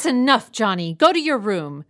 That's enough, Johnny. Go to your room.